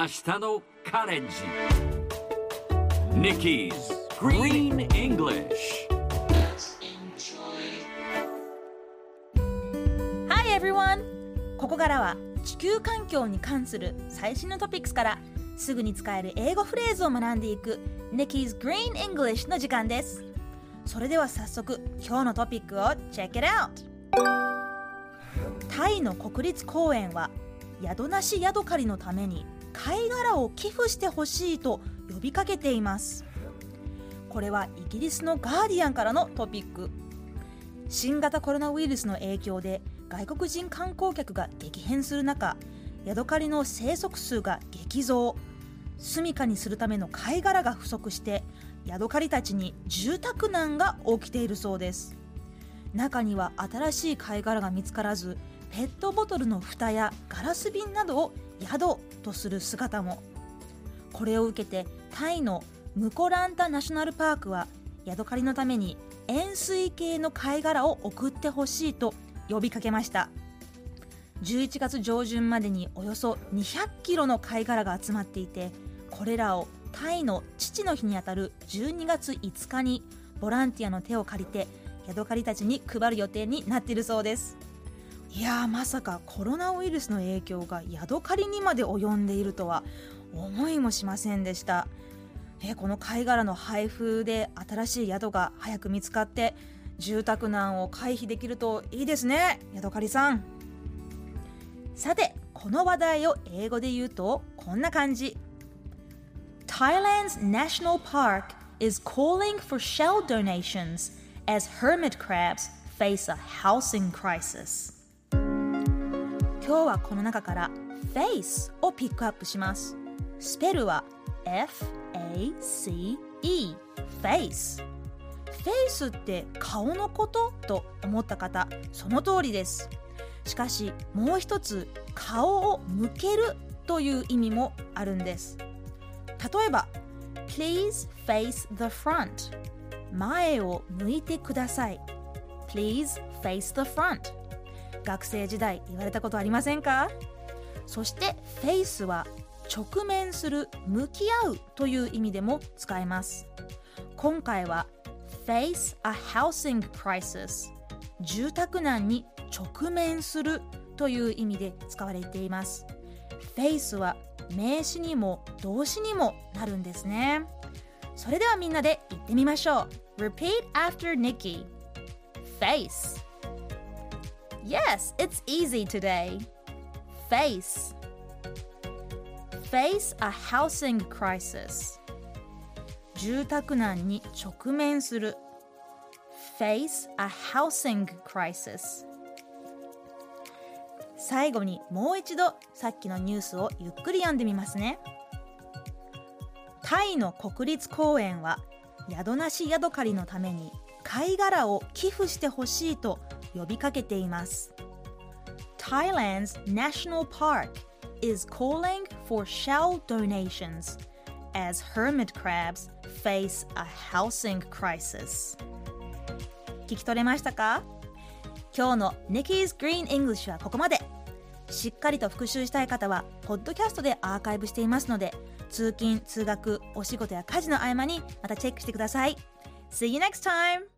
明日のカレンジ Nikki's Green English Hi everyone! ここからは地球環境に関する最新のトピックスからすぐに使える英語フレーズを学んでいく Nikki's Green English の時間です。それでは早速今日のトピックを Check it out! タイの国立公園は宿なし宿狩りのために貝殻を寄付してほしいと呼びかけています。これはイギリスのガーディアンからのトピック。新型コロナウイルスの影響で外国人観光客が激変する中ヤドカリの生息数が激増住処にするための貝殻が不足してヤドカリたちに住宅難が起きているそうです中には新しい貝殻が見つからずペットボトルの蓋やガラス瓶などを宿とする姿も。これを受けてタイのムコランタナショナルパークはヤドカリのために円錐形の貝殻を送ってほしいと呼びかけました。11月上旬までにおよそ200キロの貝殻が集まっていてこれらをタイの父の日にあたる12月5日にボランティアの手を借りてヤドカリたちに配る予定になっているそうです。いやまさかコロナウイルスの影響がヤドカリにまで及んでいるとは思いもしませんでした。えこの貝殻の配布で新しい宿が早く見つかって住宅難を回避できるといいですね。ヤドカリさん。さてこの話題を英語で言うとこんな感じ。Thailand's national park is calling for shell donations as hermit crabs face a housing crisis. 今日はこの中から face をピックアップします。スペルは F-A-C-E face フェイスって顔のことと思った方その通りです。しかしもう一つ顔を向けるという意味もあるんです。例えば Please face the front 前を向いてください。Please face the front 学生時代言われたことありませんか？そして face は直面する向き合うという意味でも使えます。今回は face a housing crisis 住宅難に直面するという意味で使われています。face は名詞にも動詞にもなるんですね。それではみんなで言ってみましょう。Repeat after Nikki face Yes, it's easy today. Face. Face a housing crisis. 住宅難に直面する。Face a housing crisis. 最後にもう一度さっきのニュースをゆっくり読んでみますね。タイの国立公園は宿なし宿狩りのために貝殻を寄付してほしいと呼びかけています Thailand's national park is calling for shell donations as hermit crabs face a housing crisis 聞き取れましたか今日の Nikki's Green English はここまでしっかりと復習したい方はポッドキャストでアーカイブしていますので通勤通学お仕事や家事の合間にまたチェックしてください See you next time!